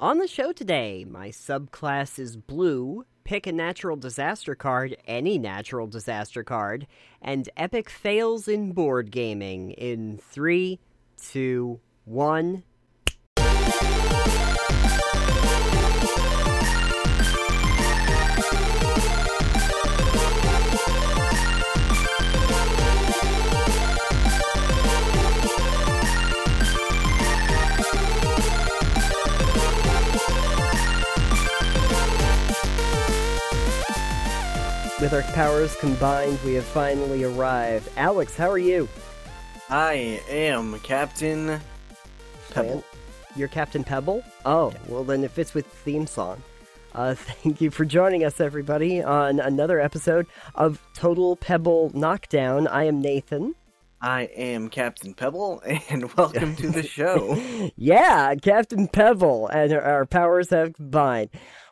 On the show today, my subclass is blue. Pick a natural disaster card, any natural disaster card, and epic fails in board gaming in three, two, one. With our powers combined, we have finally arrived. Alex, how are you? I am Captain Pebble. You're Captain Pebble? Oh, well then it fits with the theme song. Uh, thank you for joining us, everybody, on another episode of Total Pebble Knockdown. I am Nathan. I am Captain Pebble, and welcome to the show. yeah, Captain Pebble, and our powers have combined.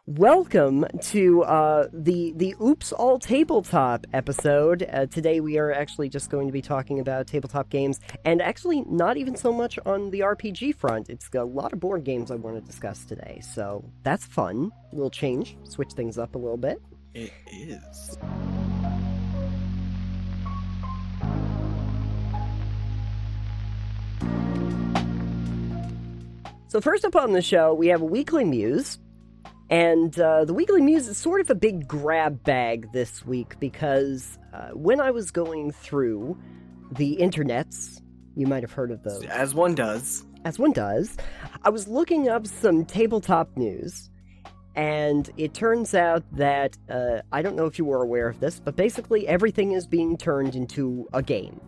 Welcome to uh, the the Oops All Tabletop episode. Uh, today we are actually just going to be talking about tabletop games, and actually not even so much on the RPG front. It's a lot of board games I want to discuss today, so that's fun. Little change, switch things up a little bit. It is. So first up on the show, we have a weekly muse. And uh, the Weekly Muse is sort of a big grab bag this week because uh, when I was going through the internets, you might have heard of those. As one does. As one does. I was looking up some tabletop news, and it turns out that uh, I don't know if you were aware of this, but basically everything is being turned into a game.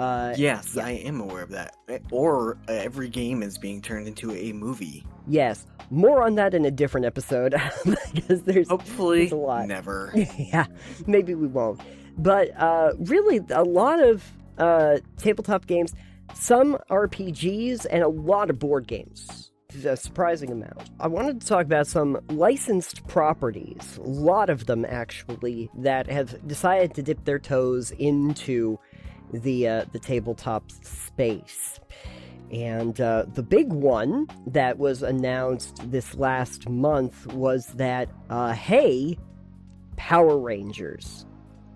Uh, yes, yeah. I am aware of that. Or uh, every game is being turned into a movie. Yes, more on that in a different episode because there's hopefully there's a lot. Never. yeah, maybe we won't. But uh, really, a lot of uh, tabletop games, some RPGs, and a lot of board games. A surprising amount. I wanted to talk about some licensed properties, a lot of them actually, that have decided to dip their toes into the uh, the tabletop space. And uh, the big one that was announced this last month was that, uh, hey, Power Rangers,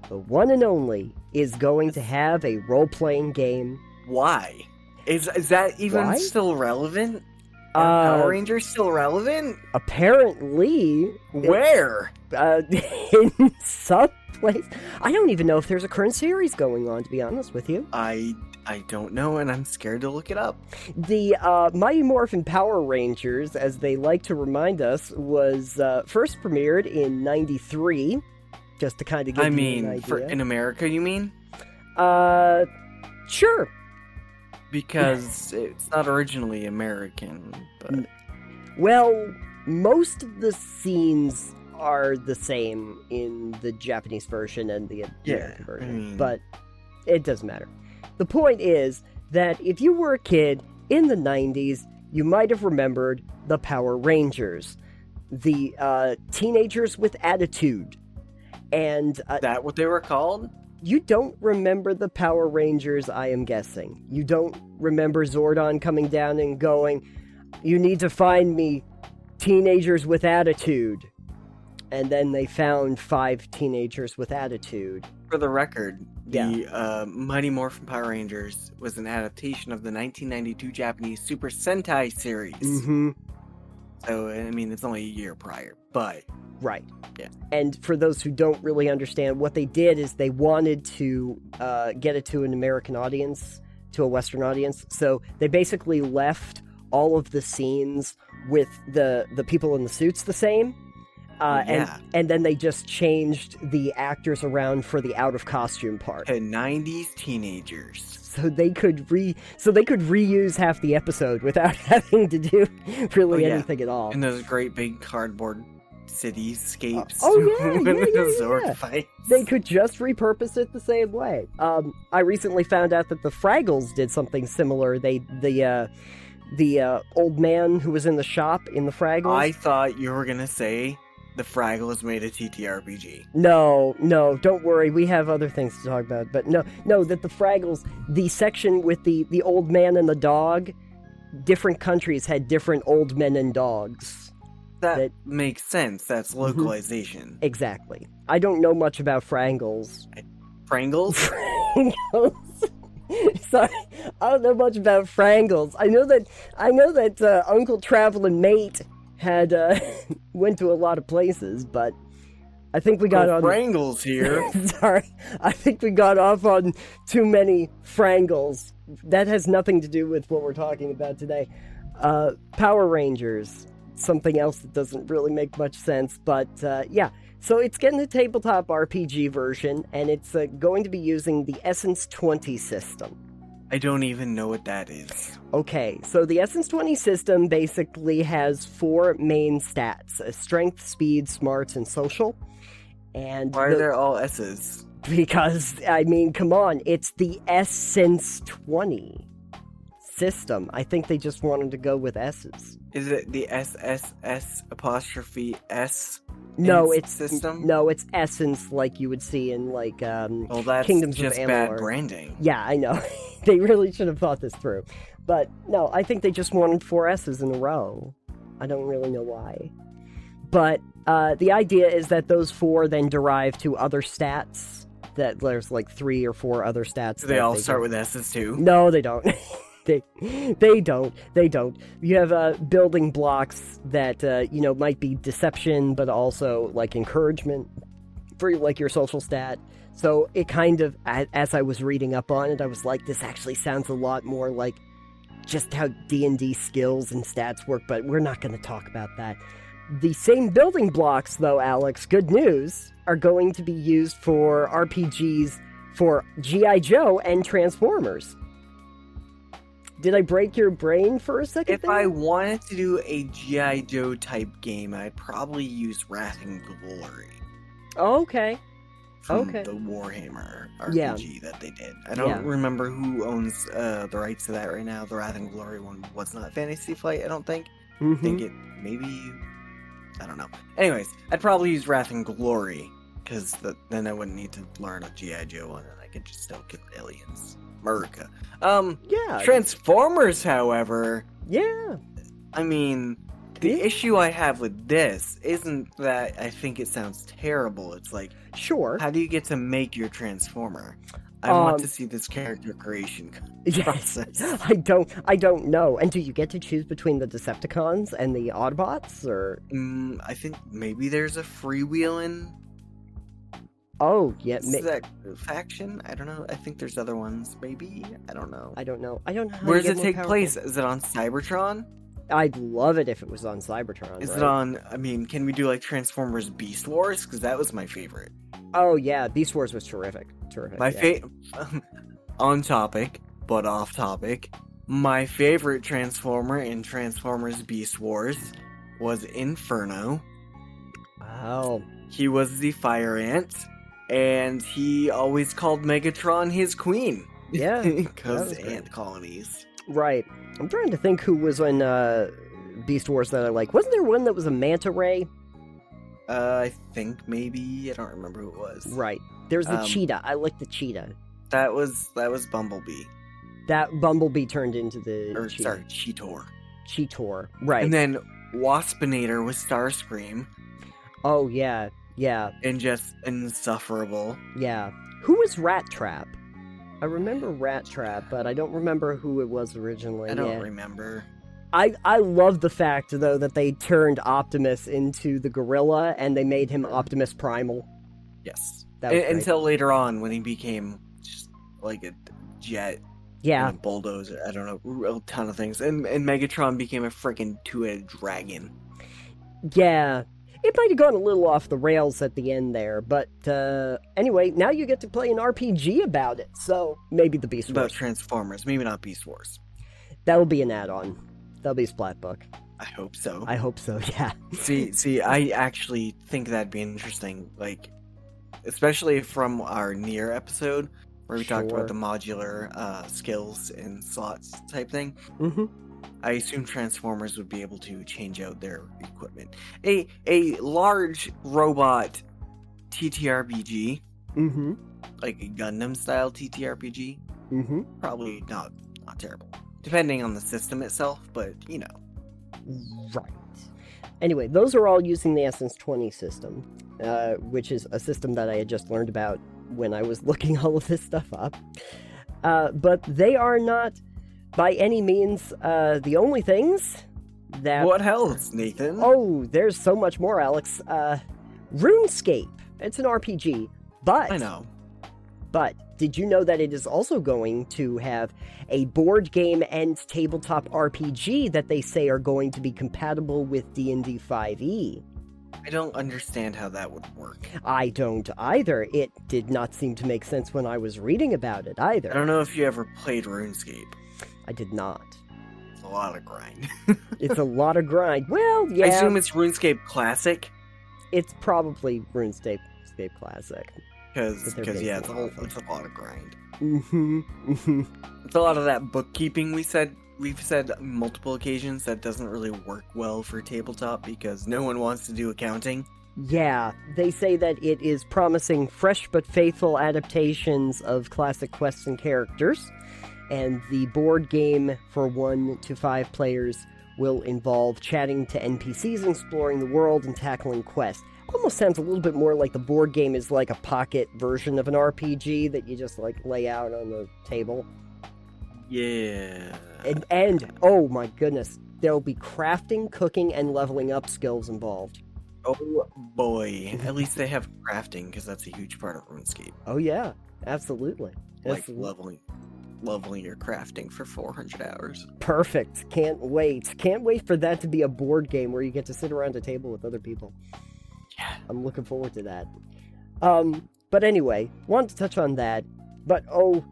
the one and only, is going to have a role playing game. Why? Is, is that even Why? still relevant? Uh, Power Rangers still relevant? Apparently. Where? Uh, in some place. I don't even know if there's a current series going on, to be honest with you. I I don't know, and I'm scared to look it up. The uh, Mighty Morphin Power Rangers, as they like to remind us, was uh, first premiered in '93. Just to kind of give I you mean, an idea. for in America, you mean? uh, sure. Because it's not originally American, but Well, most of the scenes are the same in the Japanese version and the Yeah, American version, I mean- but it doesn't matter. The point is that if you were a kid in the 90s, you might have remembered the Power Rangers, the uh, teenagers with attitude. And uh, that what they were called? you don't remember the Power Rangers, I am guessing. You don't remember Zordon coming down and going, You need to find me teenagers with attitude. And then they found five teenagers with attitude. For the record, the uh, Mighty Morphin Power Rangers was an adaptation of the 1992 Japanese Super Sentai series. Mm-hmm. So, I mean, it's only a year prior, but Right. Yeah. And for those who don't really understand, what they did is they wanted to uh, get it to an American audience, to a Western audience. So they basically left all of the scenes with the the people in the suits the same. Uh, Yeah. and, and then they just changed the actors around for the out of costume part, to 90s teenagers. so they could re so they could reuse half the episode without having to do really Oh, yeah. anything at all. And those great big cardboard cityscapes. Oh, yeah, yeah, the yeah, yeah. fights. They could just repurpose it the same way. Um, I recently found out that the Fraggles did something similar. They the uh, the uh, old man who was in the shop in the Fraggles. I thought you were gonna say the Fraggles made a TTRPG. No, no, don't worry. We have other things to talk about. But no, no, that the Fraggles, the section with the the old man and the dog, different countries had different old men and dogs. That, That- makes sense. That's Mhm. localization. Exactly. I don't know much about Frangles. Frangles? Frangles. Sorry, I don't know much about Frangles. I know that I know that uh, Uncle Traveling Matt had uh, went to a lot of places, but I think we got Oh, on. Frangles here. Sorry, I think we got off on too many Frangles. That has nothing to do with what we're talking about today. Uh, Power Rangers, something else that doesn't really make much sense, but uh, yeah. So it's getting a tabletop RPG version, and it's uh, going to be using the Essence 20 system. I don't even know what that is. Okay, so the Essence 20 system basically has four main stats uh, strength, speed, smarts, and social. And Why are the- there all S's? because I mean, come on, it's the Essence 20 system. I think they just wanted to go with S's. Is it the SSS apostrophe S? No, it's system? No, it's Essence like you would see in like um Well, that's Kingdoms of just bad branding. yeah, I know. they really should have thought this through. But no, I think they just wanted four S's in a row. I don't really know why. But uh, the idea is that those four then derive to other stats. That there's like three or four other stats. Do they all can- start with S's too? No, they don't. they they don't. They don't. You have uh, building blocks that uh, you know might be deception, but also like encouragement for like your social stat. So it kind of, as I was reading up on it, I was like, this actually sounds a lot more like just how D and D skills and stats work. But we're not going to talk about that. The same building blocks, though, Alex. Good news are going to be used for RPGs for GI Joe and Transformers. Did I break your brain for a second? If there? I wanted to do a G.I. Joe type game, I'd probably use Wrath and Glory Oh, okay. from Okay. the Warhammer RPG Yeah. that they did. I don't Yeah. remember who owns uh, the rights to that right now. The Wrath and Glory one was not Fantasy Flight, I don't think. I Mhm. think it maybe. I don't know. Anyways, I'd probably use Wrath and Glory because the, then I wouldn't need to learn a G.I. Joe one and I could just still kill aliens. America. Um, Yeah. Transformers, however, yeah. I mean, the issue I have with this isn't that I think it sounds terrible. It's like, Sure. how do you get to make your Transformer? I Um, want to see this character creation Yes. process. I don't. I don't know. And do you get to choose between the Decepticons and the Autobots, or? Mm, I think maybe there's a freewheeling Oh, yeah. ma- that faction. I don't know. I think there's other ones. Maybe I don't know. I don't know. I don't know. how Where does it take powerful. place? Is it on Cybertron? I'd love it if it was on Cybertron. Is right? it on? I mean, can we do like Transformers Beast Wars? Because that was my favorite. Oh yeah, Beast Wars was terrific. Terrific. My yeah. favorite, on topic, but off topic. My favorite Transformer in Transformers Beast Wars was Inferno. Oh, He was the fire ant, and he always called Megatron his queen. Yeah, because ant colonies. right. I'm trying to think who was on uh, Beast Wars that I like. Wasn't there one that was a manta ray? Uh, I think maybe I don't remember who it was. Right. There's the Um, cheetah. I like the cheetah. That was that was Bumblebee, That Bumblebee turned into the or cheetah. sorry, Cheetor. Cheetor. Right. And then Waspinator was Starscream, oh yeah, yeah, and just insufferable. yeah. Who was Rat Trap? I remember Rat Trap, but I don't remember who it was originally. I don't yeah. remember. I I love the fact though that they turned Optimus into the gorilla and they made him Optimus Primal. Yes. That great. until later on when he became just like a jet yeah, and a bulldozer. I don't know, a ton of things. And and Megatron became a freaking two-headed dragon. yeah. It might have gone a little off the rails at the end there, but uh, anyway, now you get to play an RPG about it. So maybe the Beast Wars. About. Transformers, maybe not Beast Wars. That'll be an add-on. That'll be a splat book. I hope so. I hope so. Yeah. see, see, I actually think that'd be interesting. Like, especially from our near episode where we talked about the modular uh, skills and slots type thing. hmm I assume Transformers would be able to change out their equipment. A a large robot TTRPG, hmm like a Gundam style TTRPG, hmm probably not not terrible. Depending on the system itself, but you know. Right. Anyway, those are all using the Essence 20 system, uh, which is a system that I had just learned about when I was looking all of this stuff up. Uh, but they are not, by any means, uh, the only things that. What else, Nathan? Oh, there's so much more, Alex. Uh, RuneScape. It's an RPG, but I know. but did you know that it is also going to have a board game and tabletop RPG that they say are going to be compatible with D&D 5e? I don't understand how that would work. I don't either. It did not seem to make sense when I was reading about it either. I don't know if you ever played RuneScape. I did not. It's a lot of grind. It's a lot of grind. Well, yeah, I assume it's RuneScape Classic it's probably RuneScape Scape Classic. because yeah, it's a whole, it's a lot of grind. hmm hmm It's a lot of that bookkeeping we said we've said multiple occasions that doesn't really work well for tabletop because no one wants to do accounting. Yeah, they say that it is promising fresh but faithful adaptations of classic quests and characters, and the board game for one to five players will involve chatting to NPCs, exploring the world, and tackling quests. Almost sounds a little bit more like the board game is like a pocket version of an RPG that you just like lay out on the table. Yeah. And, and oh my goodness, there'll be crafting, cooking, and leveling up skills involved. Oh boy. At least they have crafting because that's a huge part of RuneScape. Oh yeah, absolutely. Like Absolutely. leveling leveling your crafting for 400 hours. Perfect. Can't wait. Can't wait for that to be a board game where you get to sit around a table with other people. Yeah. I'm looking forward to that. Um, but anyway, wanted to touch on that. But oh,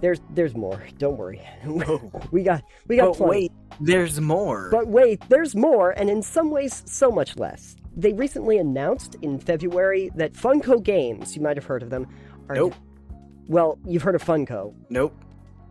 there's there's more. Don't worry. we got we got But plenty. wait, there's more. But wait, there's more, and in some ways, so much less. They recently announced in February that Funko Games, you might have heard of them, are. Nope. Well, you've heard of Funko. nope.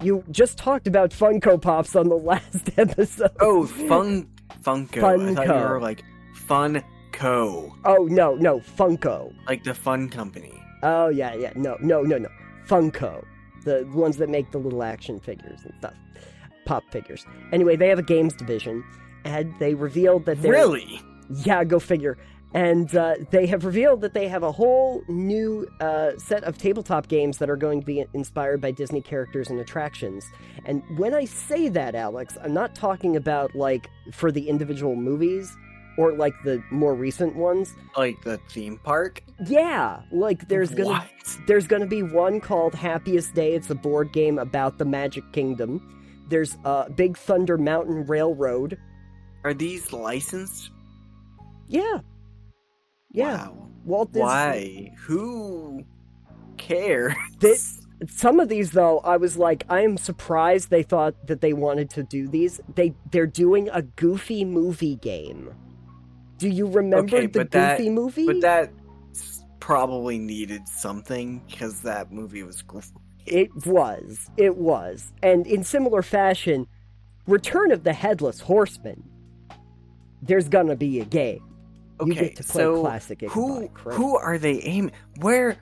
You just talked about Funko Pops on the last episode. Oh, fun Funko. I thought you Funko. were like Fun Co. Oh no, no, Funko. Like the fun company. Oh yeah, yeah, no, no, no, no, Funko, the ones that make the little action figures and stuff, pop figures. Anyway, they have a games division, and they revealed that they're Really? yeah, go figure. And uh, they have revealed that they have a whole new uh, set of tabletop games that are going to be inspired by Disney characters and attractions. And when I say that, Alex, I'm not talking about like for the individual movies or like the more recent ones. Like the theme park? Yeah, like there's gonna What? there's gonna be one called Happiest Day. It's a board game about the Magic Kingdom. There's uh, Big Thunder Mountain Railroad. Are these licensed? Yeah, yeah. Wow. Walt Disney. Why? Who cares? This- Some of these, though, I was like, I am surprised they thought that they wanted to do these. They they're doing a Goofy movie game. Do you remember Okay, the but that- Goofy movie? But that probably needed something because that movie was great. It was. It was. And in similar fashion, Return of the Headless Horseman. There's gonna be a game. You Okay, get to play so classic who who are they aiming? Where?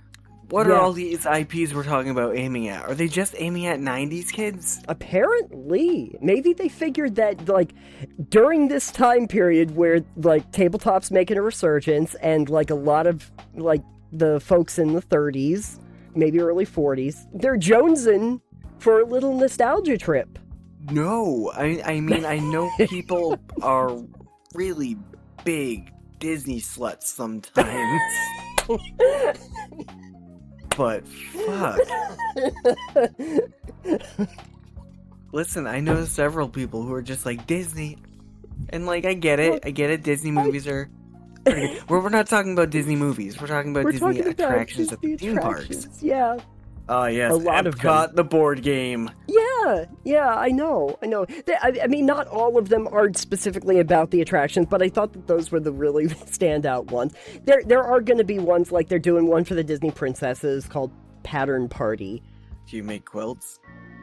What Yeah. are all these IPs we're talking about aiming at? Are they just aiming at '90s kids? Apparently, maybe they figured that like during this time period where like tabletop's making a resurgence and like a lot of like the folks in the 30s, maybe early 40s, they're jonesing for a little nostalgia trip. No, I I mean I know people are really big Disney sluts sometimes, but fuck. Listen, I know several people who are just like Disney, and like I get it, I get it. Disney movies are. We're, we're not talking about Disney movies. We're talking about We're Disney talking about attractions at Disney the theme parks. Yeah. Oh yes, A lot of Epcot, the board game. Yeah, yeah, I know, I know. I, I mean, not all of them are specifically about the attractions, but I thought that those were the really standout ones. There, there are going to be ones like they're doing one for the Disney princesses called Pattern Party. Do you make quilts?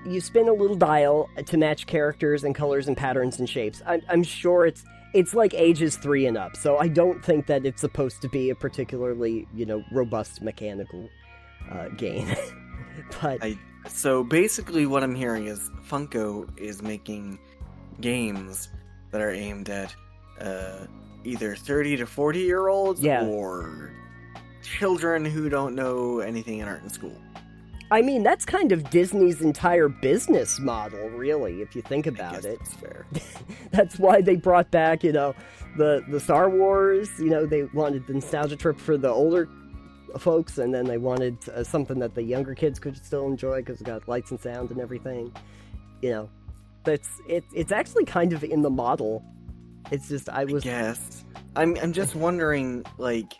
You spin a little dial to match characters and colors and patterns and shapes. I'm, I'm sure it's it's like ages three and up, so I don't think that it's supposed to be a particularly you know robust mechanical uh, game. but I so basically what I'm hearing is Funko is making games that are aimed at uh either 30 to 40 year olds Yeah. or children who don't know anything and aren't in school. I mean, that's kind of Disney's entire business model, really, if you think about it. that's fair. That's why they brought back, you know, the the Star Wars. You know, they wanted the nostalgia trip for the older folks, and then they wanted uh, something that the younger kids could still enjoy because it got lights and sound and everything. You know, that's it. It's actually kind of in the model. It's just I was Yes. I'm I'm just wondering, like,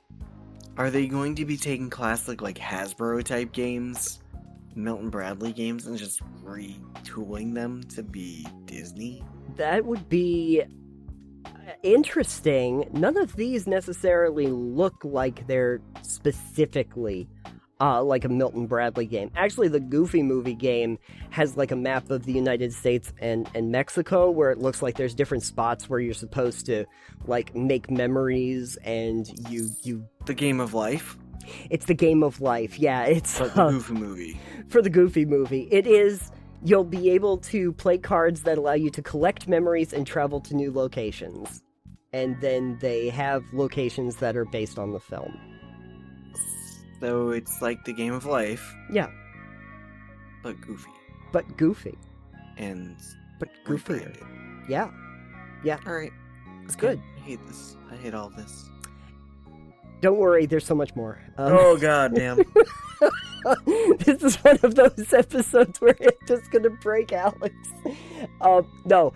are they going to be taking classic like Hasbro type games, Milton Bradley games, and just retooling them to be Disney? that would be interesting. None of these necessarily look like they're specifically uh, like a Milton Bradley game. Actually, the Goofy movie game has like a map of the United States and, and Mexico where it looks like there's different spots where you're supposed to like make memories and you you The game of life, it's the game of life. Yeah, it's but the uh, Goofy movie. for the Goofy movie. It is you'll be able to play cards that allow you to collect memories and travel to new locations. And then they have locations that are based on the film. So it's like the game of life, Yeah, but Goofy but Goofy. and But Goofy. rebranded. Yeah, All right, it's good. I hate this. I hate all this. Don't worry, there's so much more. Um, Oh god damn. this is one of those episodes where it's just gonna break Alex. Um, no.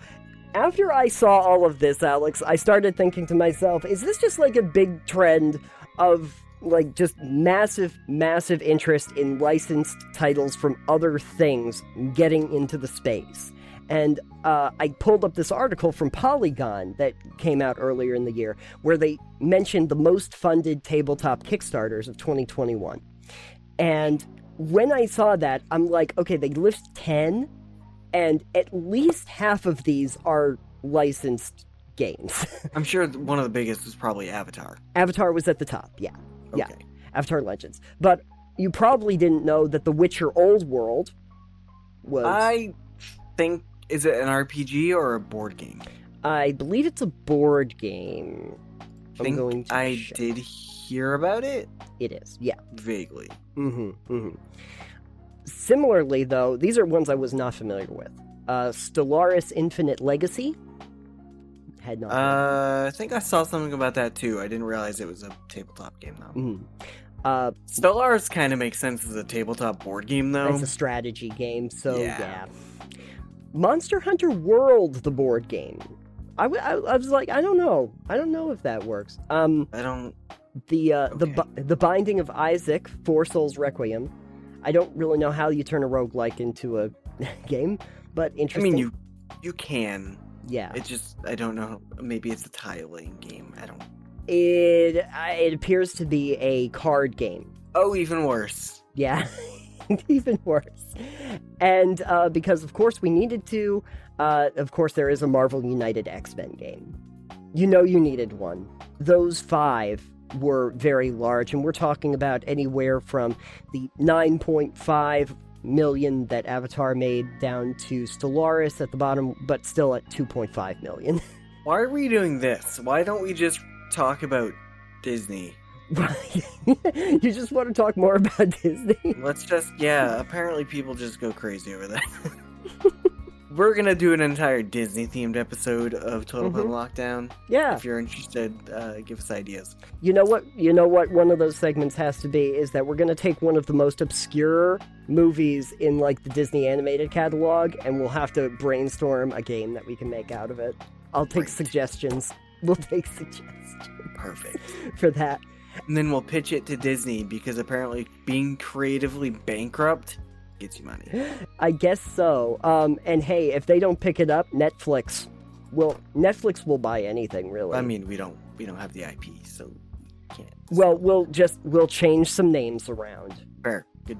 After I saw all of this, Alex, I started thinking to myself, is this just like a big trend of like just massive, massive interest in licensed titles from other things getting into the space? And uh, I pulled up this article from Polygon that came out earlier in the year where they mentioned the most funded tabletop Kickstarters of 2021. And when I saw that, I'm like, okay, they list 10, and at least half of these are licensed games. I'm sure one of the biggest was probably Avatar. Avatar was at the top, yeah, Yeah. Okay. Avatar Legends. But you probably didn't know that The Witcher Old World was. I think is it an RPG or a board game? I believe it's a board game. I'm think going to I check. did hear about it It is, yeah. vaguely. Mm-hmm. mm-hmm. Similarly, though, these are ones I was not familiar with. Uh, Stellaris Infinite Legacy. Had not. Uh, I think I saw something about that too. I didn't realize it was a tabletop game though. Mhm. Uh, Stellaris kind of makes sense as a tabletop board game though. it's a strategy game, so yeah. Yeah. Monster Hunter World, the board game. I, w- I, I was like, I don't know, I don't know if that works. Um, I don't. the uh, the Okay. Bi- the Binding of Isaac, Four Souls Requiem. I don't really know how you turn a roguelike into a game, but interesting. I mean, you you can. yeah, It just I don't know. Maybe it's a tiling game. I don't. it I- it appears to be a card game. Oh, even worse. Yeah, even worse. And uh, because, of course, we needed to, uh, of course, there is a Marvel United X Men game. You know, you needed one. Those five were very large, and we're talking about anywhere from the 9.5 million that Avatar made down to Stellaris at the bottom, but still at 2.5 million. Why are we doing this? Why don't we just talk about Disney? You just want to talk more about Disney? Let's just yeah. Apparently, people just go crazy over that. We're gonna do an entire Disney themed episode of Total Mhm. Gun Lockdown. Yeah. If you're interested, uh, give us ideas. You know what? You know what? One of those segments has to be is that we're going to take one of the most obscure movies in like the Disney animated catalog, and we'll have to brainstorm a game that we can make out of it. I'll take Great. suggestions. We'll take suggestions Perfect. for that. And then we'll pitch it to Disney because apparently being creatively bankrupt gets you money. I guess so. Um, and hey, if they don't pick it up, Netflix will. Netflix will buy anything, really. I mean, we don't we don't have the IP, so we can't. well, we'll just we'll change some names around. fair. Good.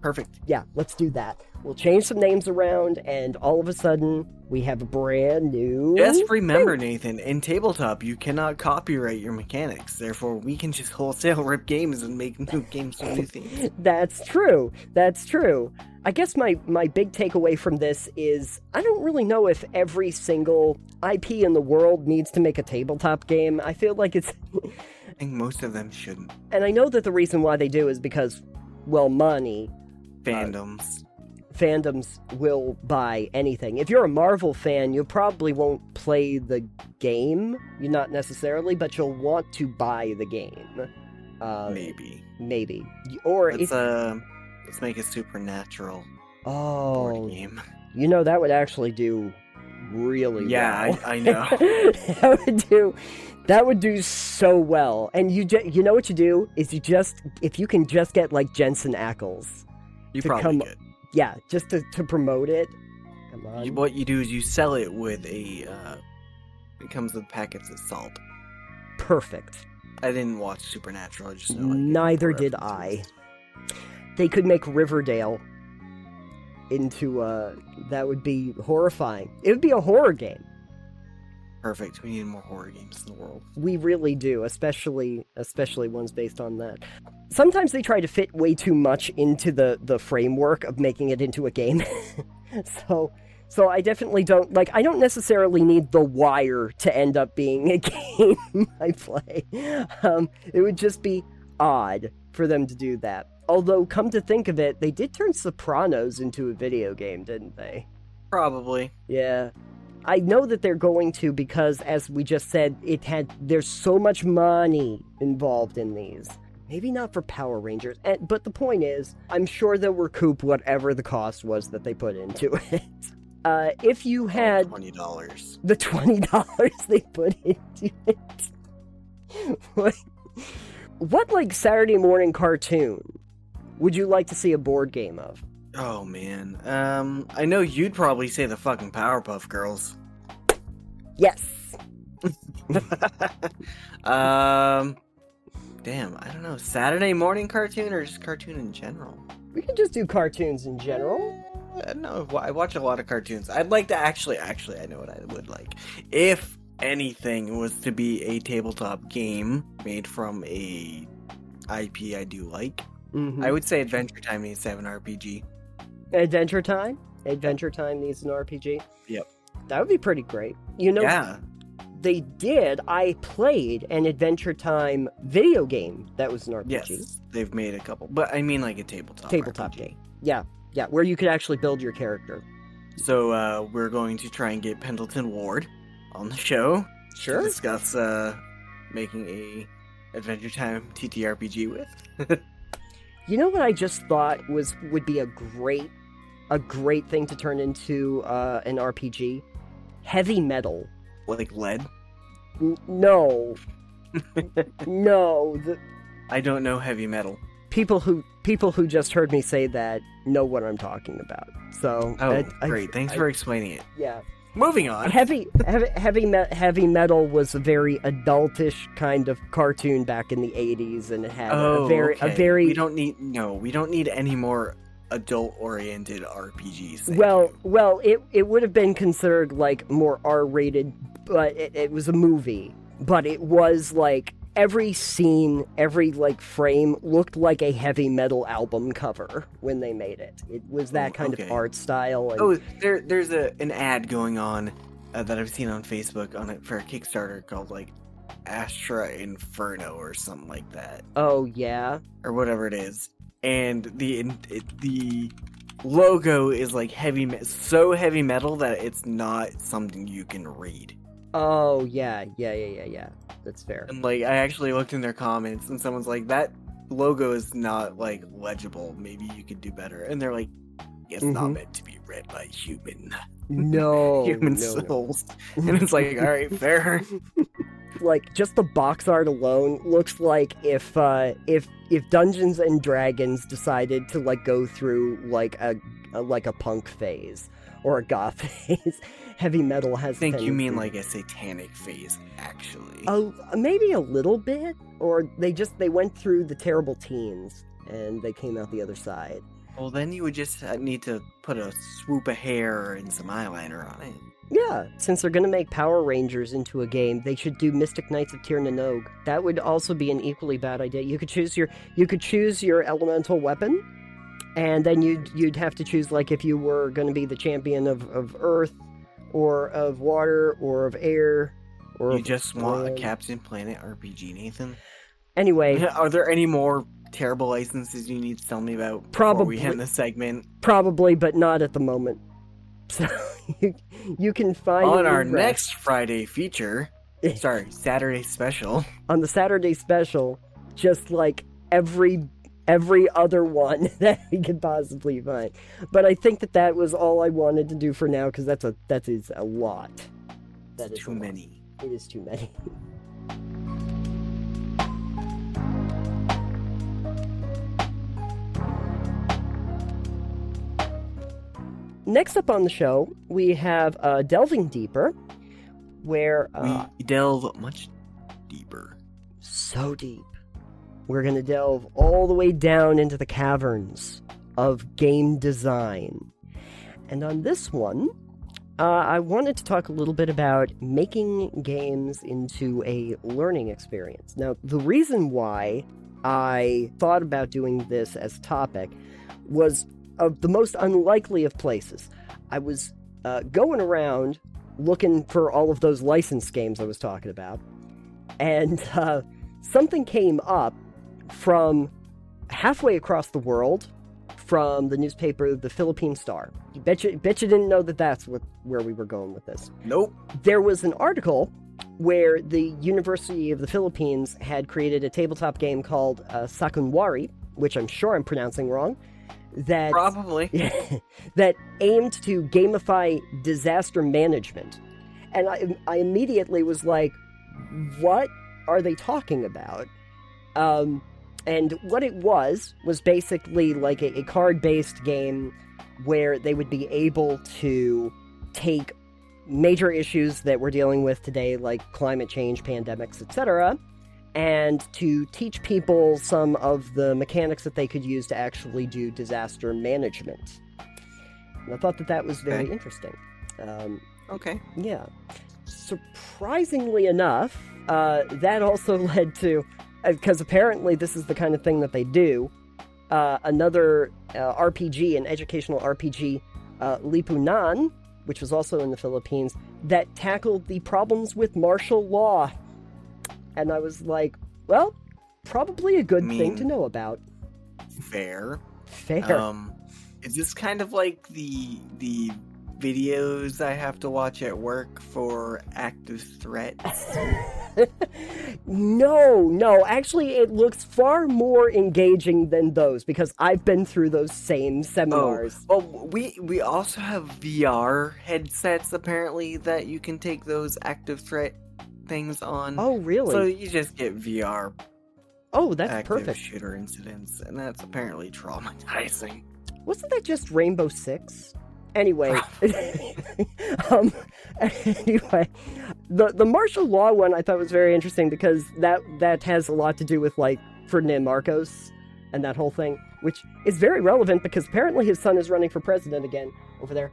Perfect. Yeah, let's do that. We'll change some names around, and all of a sudden, we have a brand new. Just remember, Nathan, in tabletop, you cannot copyright your mechanics. Therefore, we can just wholesale rip games and make new games with new themes. That's true. That's true. I guess my, my big takeaway from this is I don't really know if every single IP in the world needs to make a tabletop game. I feel like it's. I think most of them shouldn't. And I know that the reason why they do is because, well, money. Fandoms. fandoms will buy anything. If you're a Marvel fan, you probably won't play the game, you not necessarily, but you'll want to buy the game. Uh, Maybe. maybe. Or Let's if uh, let's make a supernatural oh, game. you know that would actually do really Yeah, well. I, I know. that would do that would do so well. And you ju- you know what you do is you just if you can just get like Jensen Ackles, You To probably come- could. yeah, just to, to promote it. Come on. You- what you do is you sell it with a. Uh, it comes with packets of salt. Perfect. I didn't watch Supernatural. I just know. like, Neither did. I. They could make Riverdale into uh that would be horrifying. It would be a horror game. Perfect. We need more horror games in the world. We really do, especially especially ones based on that. Sometimes they try to fit way too much into the the framework of making it into a game. so so I definitely don't like I don't necessarily need The Wire to end up being a game I play. Um it would just be odd for them to do that. Although come to think of it, they did turn Sopranos into a video game, didn't they? Probably. Yeah. I know that they're going to because as we just said, it had there's so much money involved in these. Maybe not for Power Rangers, and, but the point is, I'm sure they'll recoup whatever the cost was that they put into it. Uh, if you had twenty dollars. the twenty dollars they put into it, what, what like Saturday morning cartoon would you like to see a board game of? Oh man. Um, I know you'd probably say the fucking Powerpuff Girls. Yes. um, damn. I don't know. Saturday morning cartoon or just cartoon in general. We could just do cartoons in general. Uh, no, I watch a lot of cartoons. I'd like to actually, actually, I know what I would like. If anything was to be a tabletop game made from a IP I do like, Mhm. I would say Adventure Time needs to have an RPG. Adventure Time? Adventure Time needs an RPG? Yep. That would be pretty great. You know, yeah, they did. I played an Adventure Time video game that was an RPG. yes, they've made a couple, but I mean like a tabletop. Tabletop RPG. game. Yeah, yeah, where you could actually build your character. So uh, we're going to try and get Pendleton Ward on the show to Sure. discuss uh, making a Adventure Time TTRPG with. You know what I just thought was would be a great a great thing to turn into uh, an RPG? Heavy metal. like lead. N- no. no, the I don't know heavy metal. people who people who just heard me say that know what I'm talking about. So Oh, I- I- great! Thanks I- for explaining it. yeah. Moving on. Heavy heavy heavy, me- heavy metal was a very adultish kind of cartoon back in the 80s and it had oh, a very okay. a very We don't need no. We don't need any more adult-oriented RPGs. well you. well it it would have been considered like more R-rated but it, it was a movie but it was like every scene every like frame looked like a heavy metal album cover when they made it it was that kind of art style and Oh, there, there's a an ad going on uh, that I've seen on Facebook on it for a Kickstarter called like Astra Inferno or something like that, oh yeah or whatever it is. And the the logo is like heavy, so heavy metal that it's not something you can read. oh yeah yeah yeah yeah yeah that's fair And like, I actually looked in their comments, and someone's like, "That logo is not like legible. Maybe you could do better." And they're like, "It's not Mhm. meant to be read by human no human no, no. souls." And it's like, "All right, fair." like just the box art alone looks like if uh if if Dungeons and Dragons decided to like go through like a, a like a punk phase or a goth phase. Heavy metal has. I think you mean like a satanic phase, actually. Oh, maybe a little bit, or they just they went through the terrible teens and they came out the other side. Well, then you would just uh, need to put a swoop of hair and some eyeliner on it. Yeah, since they're going to make Power Rangers into a game, they should do Mystic Knights of Tir Na Nog. That would also be an equally bad idea. You could choose your you could choose your elemental weapon, and then you'd you'd have to choose like if you were going to be the champion of, of Earth, or of water, or of air, or You just want a. Captain Planet RPG, Nathan. Anyway, Are there any more terrible licenses you need to tell me about? Before we Probably. end the segment. probably, but not at the moment. So you you can find On our in next Friday feature, sorry, Saturday special. on the Saturday special, just like every every other one that we could possibly find. But I think that that was all I wanted to do for now because that's a that is a lot. That is Too lot. many. It is too many. Next up on the show, we have uh, Delving Deeper, where uh, we delve much deeper. so deep. We're going to delve all the way down into the caverns of game design. And on this one, uh, I wanted to talk a little bit about making games into a learning experience. Now, the reason why I thought about doing this as a topic was of the most unlikely of places. I was uh, going around looking for all of those licensed games I was talking about, and uh, something came up from halfway across the world from the newspaper The Philippine Star. You bet you, bet you didn't know that that's what, where we were going with this. Nope. There was an article where the University of the Philippines had created a tabletop game called uh, Sakunwari, which I'm sure I'm pronouncing wrong, that Probably. that aimed to gamify disaster management. And I, I immediately was like, what are they talking about? Um, and what it was was basically like a, a card based game where they would be able to take major issues that we're dealing with today, like climate change, pandemics, etc., and to teach people some of the mechanics that they could use to actually do disaster management. And I thought that that was very Okay. interesting. Um, Okay. yeah. Surprisingly enough, uh, that also led to, because apparently this is the kind of thing that they do, uh, another uh, RPG, an educational RPG, uh, Lipunan, which was also in the Philippines, that tackled the problems with martial law. And I was like, well, probably a good thing mean- to know about. Fair. Fair. Um, is this kind of like the the videos I have to watch at work for active threats? no, no. Actually, it looks far more engaging than those because I've been through those same seminars. Well, we we also have VR headsets apparently that you can take those active threat things on. Oh, really? So you just get VR oh, that's perfect. shooter incidents, and that's apparently traumatizing. Wasn't that just Rainbow Six? Anyway, um, anyway, the the martial law one I thought was very interesting because that that has a lot to do with like Ferdinand Marcos and that whole thing, which is very relevant because apparently his son is running for president again over there.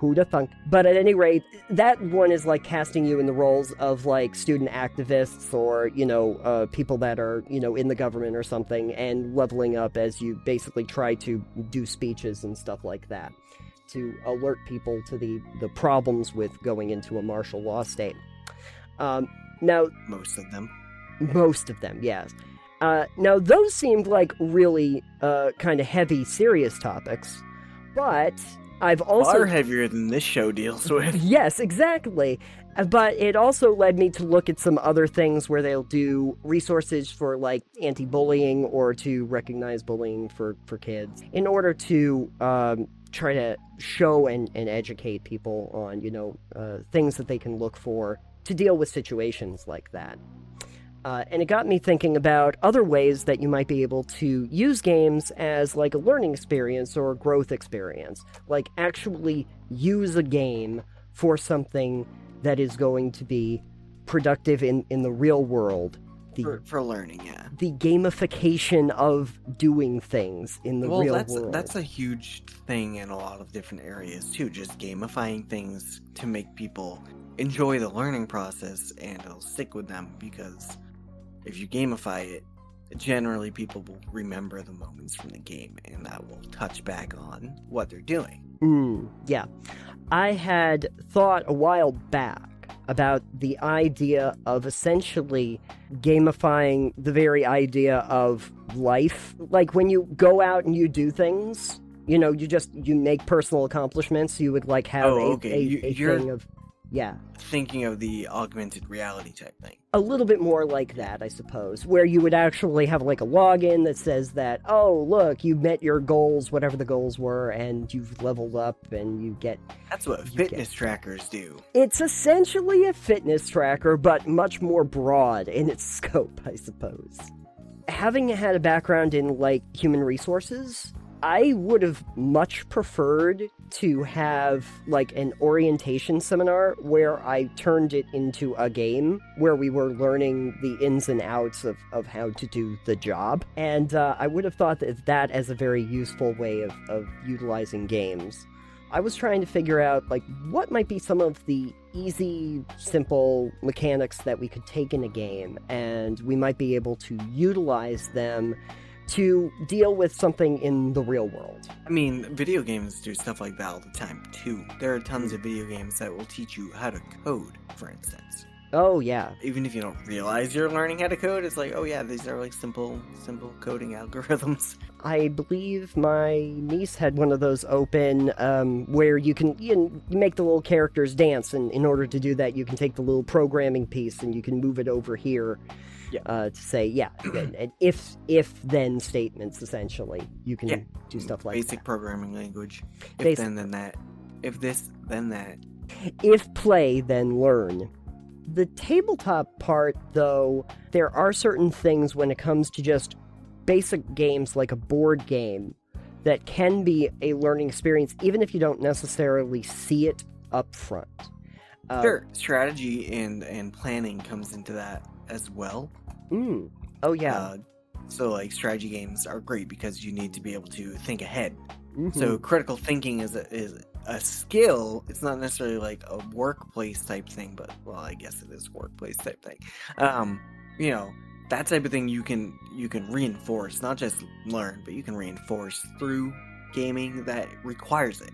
Who'da thunk? But at any rate, that one is like casting you in the roles of like student activists or you know uh, people that are you know in the government or something, and leveling up as you basically try to do speeches and stuff like that to alert people to the the problems with going into a martial law state. Um, now, Most of them. most of them, yes. Uh, now, those seemed like really uh, kind of heavy, serious topics, but I've also Far heavier than this show deals with. Yes, exactly. Uh, But it also led me to look at some other things where they'll do resources for like anti-bullying or to recognize bullying for for kids in order to um, try to show and, and educate people on you know uh, things that they can look for to deal with situations like that. Uh, and it got me thinking about other ways that you might be able to use games as like a learning experience or a growth experience. Like actually use a game for something that is going to be productive in, in the real world the for, for learning. Yeah. the gamification of doing things in the well, real that's world. that's a huge thing in a lot of different areas too. Just gamifying things to make people enjoy the learning process and it'll stick with them because if you gamify it, generally people will remember the moments from the game and that will touch back on what they're doing. Mm, yeah. I had thought a while back about the idea of essentially gamifying the very idea of life. Like when you go out and you do things, you know, you just you make personal accomplishments, you would like have Oh, a, okay. a, You- a you're- thing of yeah. Thinking of the augmented reality type thing. a little bit more like that, I suppose, where you would actually have like a login that says that, oh, look, you met your goals, whatever the goals were, and you've leveled up and you get. That's what fitness trackers do. It's essentially a fitness tracker, but much more broad in its scope, I suppose. Having had a background in like human resources, I would have much preferred to have like an orientation seminar where I turned it into a game where we were learning the ins and outs of, of how to do the job. And uh, I would have thought that that as a very useful way of, of utilizing games. I was trying to figure out like what might be some of the easy, simple mechanics that we could take in a game, and we might be able to utilize them to deal with something in the real world. I mean, video games do stuff like that all the time too. There are tons of video games that will teach you how to code, for instance. Oh yeah, Even if you don't realize you're learning how to code, it's like, oh yeah, these are like simple, simple coding algorithms. I believe my niece had one of those open um, where you can you, know, make the little characters dance, and in order to do that, you can take the little programming piece and you can move it over here. Yeah. Uh, to say yeah, and, if if then statements essentially, you can Yeah. do stuff like Basic that. programming language. If Basic- then, then that. If this, then that. If play, then learn. The tabletop part, though, there are certain things when it comes to just basic games like a board game that can be a learning experience, even if you don't necessarily see it up front. Uh, Sure, strategy and and planning comes into that as well. mm, oh, yeah. Uh, so like strategy games are great because you need to be able to think ahead. mhm. So critical thinking is a, is a skill. It's not necessarily like a workplace type thing, but well, I guess it is workplace type thing. Um, you know, that type of thing you can you can reinforce, not just learn, but you can reinforce through gaming that requires it.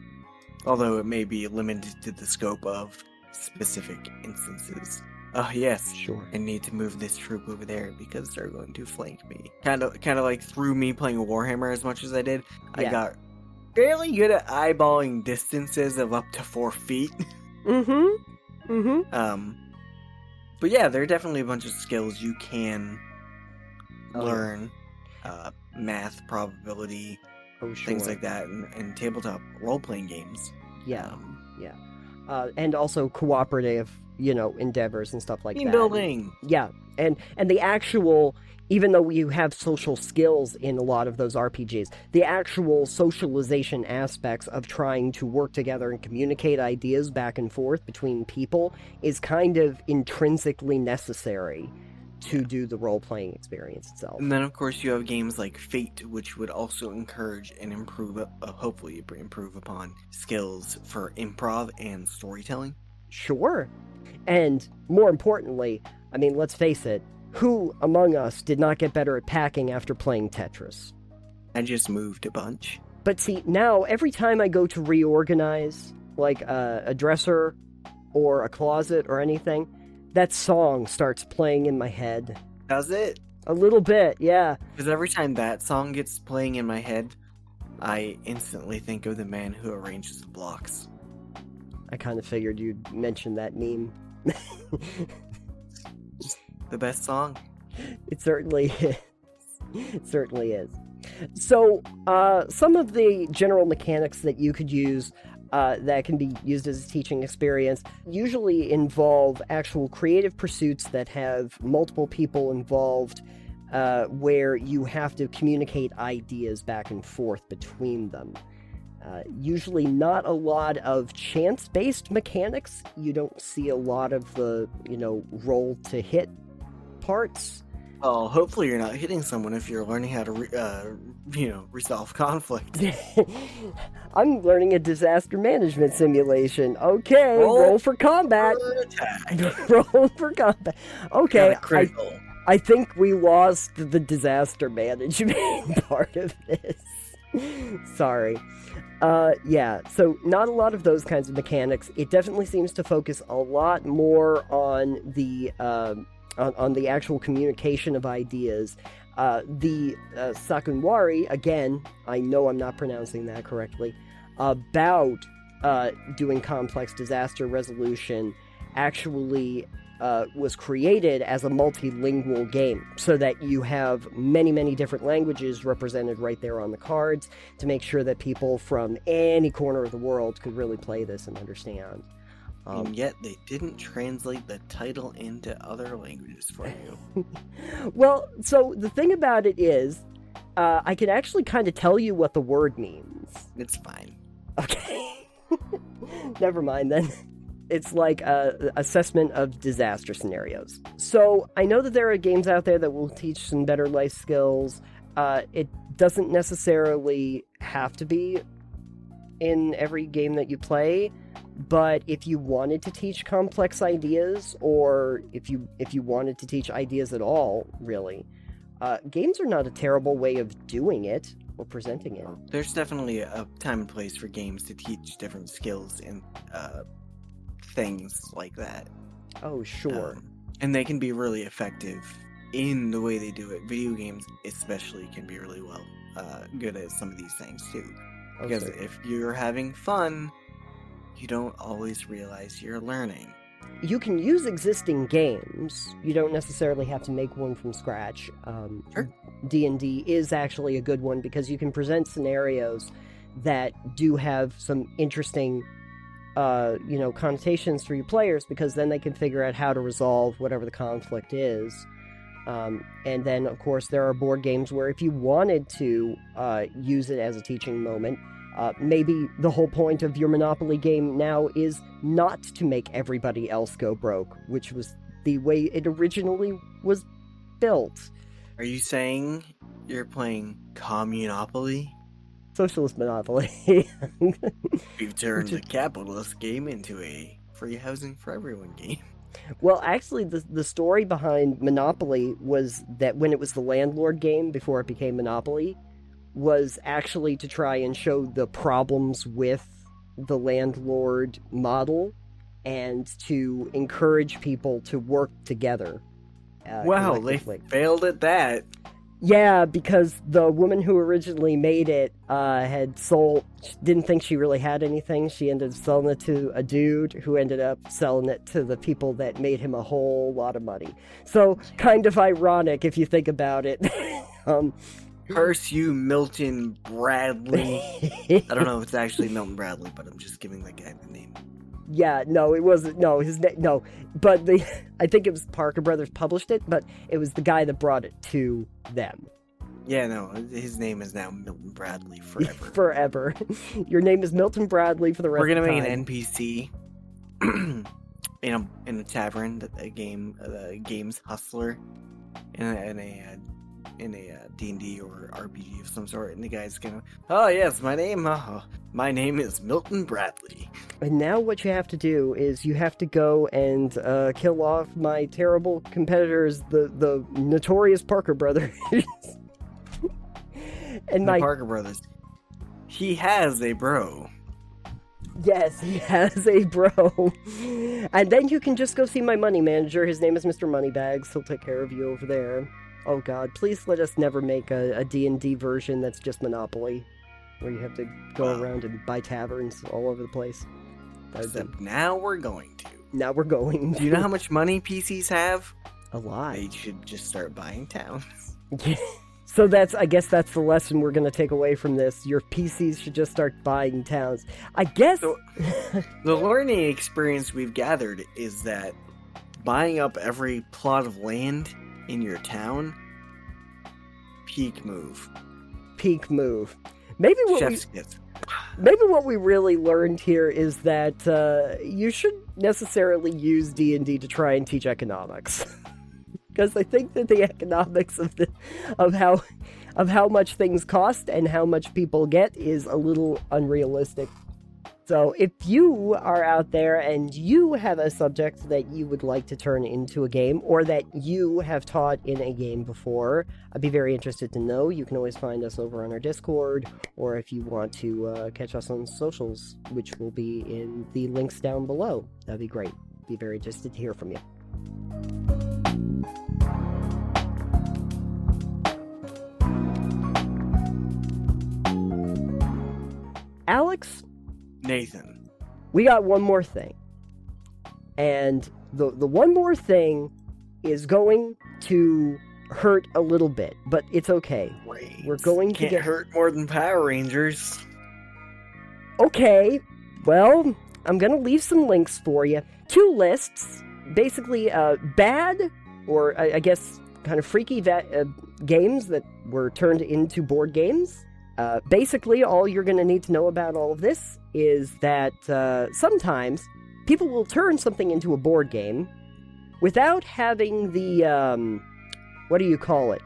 Although it may be limited to the scope of specific instances. Oh yes, sure. I need to move this troop over there because they're going to flank me. Kind of, kind of like through me playing Warhammer as much as I did, I got fairly good at eyeballing distances of up to four feet. Mm-hmm. Mm-hmm. Um, but yeah, there are definitely a bunch of skills you can Oh, yeah. learn. Uh, math, probability, Oh, sure. things like that, in, in tabletop role playing games. Yeah. Um, Uh, and also cooperative, you know, endeavors and stuff like team that. building. Yeah, and and the actual, even though you have social skills in a lot of those RPGs, the actual socialization aspects of trying to work together and communicate ideas back and forth between people is kind of intrinsically necessary to do the role playing experience itself. And then, of course, you have games like Fate, which would also encourage and improve, uh, hopefully, improve upon skills for improv and storytelling. Sure. And more importantly, I mean, let's face it, who among us did not get better at packing after playing Tetris? I just moved a bunch. But see, now every time I go to reorganize, like uh, a dresser or a closet or anything, that song starts playing in my head. Does it? A little bit, yeah. Because every time that song gets playing in my head, I instantly think of the man who arranges the blocks. I kind of figured you'd mention that meme. The best song. it certainly is. It certainly is. So, uh, some of the general mechanics that you could use uh, that can be used as a teaching experience usually involve actual creative pursuits that have multiple people involved, uh, where you have to communicate ideas back and forth between them. Uh, usually, not a lot of chance based mechanics. You don't see a lot of the, you know, roll to hit parts. Well, hopefully you're not hitting someone if you're learning how to, re- uh, you know, resolve conflict. I'm learning a disaster management simulation. Okay, roll, Roll for combat. Roll for combat. Okay, I. I think we lost the disaster management part of this. Sorry. Uh, yeah, so not a lot of those kinds of mechanics. It definitely seems to focus a lot more on the um on, on the actual communication of ideas. Uh, the uh, Sakunwari, again, I know I'm not pronouncing that correctly, about uh, doing complex disaster resolution actually uh, was created as a multilingual game so that you have many, many different languages represented right there on the cards to make sure that people from any corner of the world could really play this and understand. Um, and yet they didn't translate the title into other languages for you. well, so the thing about it is, uh, I can actually kind of tell you what the word means. It's fine. Okay. Never mind then. It's like a assessment of disaster scenarios. So I know that there are games out there that will teach some better life skills. Uh, it doesn't necessarily have to be in every game that you play, but if you wanted to teach complex ideas, or if you if you wanted to teach ideas at all, really, uh, games are not a terrible way of doing it or presenting it. There's definitely a time and place for games to teach different skills and uh, things like that. Oh, sure. Um, and they can be really effective in the way they do it. Video games, especially, can be really well uh, good at some of these things too. Because certainly. if you're having fun, you don't always realize you're learning. you can use existing games. You don't necessarily have to make one from scratch. Um, Sure. D&D is actually a good one because you can present scenarios that do have some interesting uh, you know, connotations for your players because then they can figure out how to resolve whatever the conflict is. Um, and then, of course, there are board games where if you wanted to uh, use it as a teaching moment, uh, maybe the whole point of your Monopoly game now is not to make everybody else go broke, which was the way it originally was built. Are you saying you're playing Communopoly? Socialist Monopoly. We've turned the capitalist game into a free housing for everyone game. well, actually, the, the story behind Monopoly was that when it was the landlord game before it became Monopoly, was actually to try and show the problems with the landlord model and to encourage people to work together. Uh, wow, they failed at that. Yeah, because the woman who originally made it uh, had sold, didn't think she really had anything. She ended up selling it to a dude who ended up selling it to the people that made him a whole lot of money. So, kind of ironic if you think about it. um, Curse you, Milton Bradley. I don't know if it's actually Milton Bradley, but I'm just giving that guy the name. Yeah, no, it wasn't. No, his name. No, but the I think it was Parker Brothers published it, but it was the guy that brought it to them Yeah, no, his name is now Milton Bradley forever. forever. Your name is Milton Bradley for the rest. Of time. We're gonna make an NPC in a in a tavern, that a game, uh, the games hustler, in a in a uh, in a uh, D and D or RPG of some sort, and the guy's gonna, oh yes, my name, uh, my name is Milton Bradley. And now what you have to do is you have to go and uh, kill off my terrible competitors, the the notorious Parker brothers. and The my Parker Brothers. He has a bro. yes, he has a bro. and then you can just go see my money manager. His name is Mr. Moneybags. He'll take care of you over there. Oh God, please let us never make a, a D&D version that's just Monopoly, where you have to go Wow. around and buy taverns all over the place. That'd now we're going to. now we're going. Do you know how much money PCs have? a lot? They should just start buying towns. so that's I guess that's the lesson we're going to take away from this. Your PCs should just start buying towns. I guess So- The learning experience we've gathered is that buying up every plot of land in your town, peak move. peak move. Maybe what we, Chef's kiss. maybe what we really learned here is that uh, you shouldn't necessarily use D and D to try and teach economics. because I think that the economics of the of how of how much things cost and how much people get is a little unrealistic. So, if you are out there and you have a subject that you would like to turn into a game or that you have taught in a game before, I'd be very interested to know. You can always find us over on our Discord or if you want to uh, catch us on socials, which will be in the links down below. That'd be great. Be very interested to hear from you. Alex, Nathan. we got one more thing. And the the one more thing is going to hurt a little bit, but it's okay. Wait. We're going to get- hurt more than Power Rangers. Okay, well, I'm gonna leave some links for you. Two lists, basically, uh, bad or I, I guess kind of freaky va- uh, games that were turned into board games. Uh, basically, all you're gonna need to know about all of this is that uh, sometimes people will turn something into a board game without having the um, what do you call it?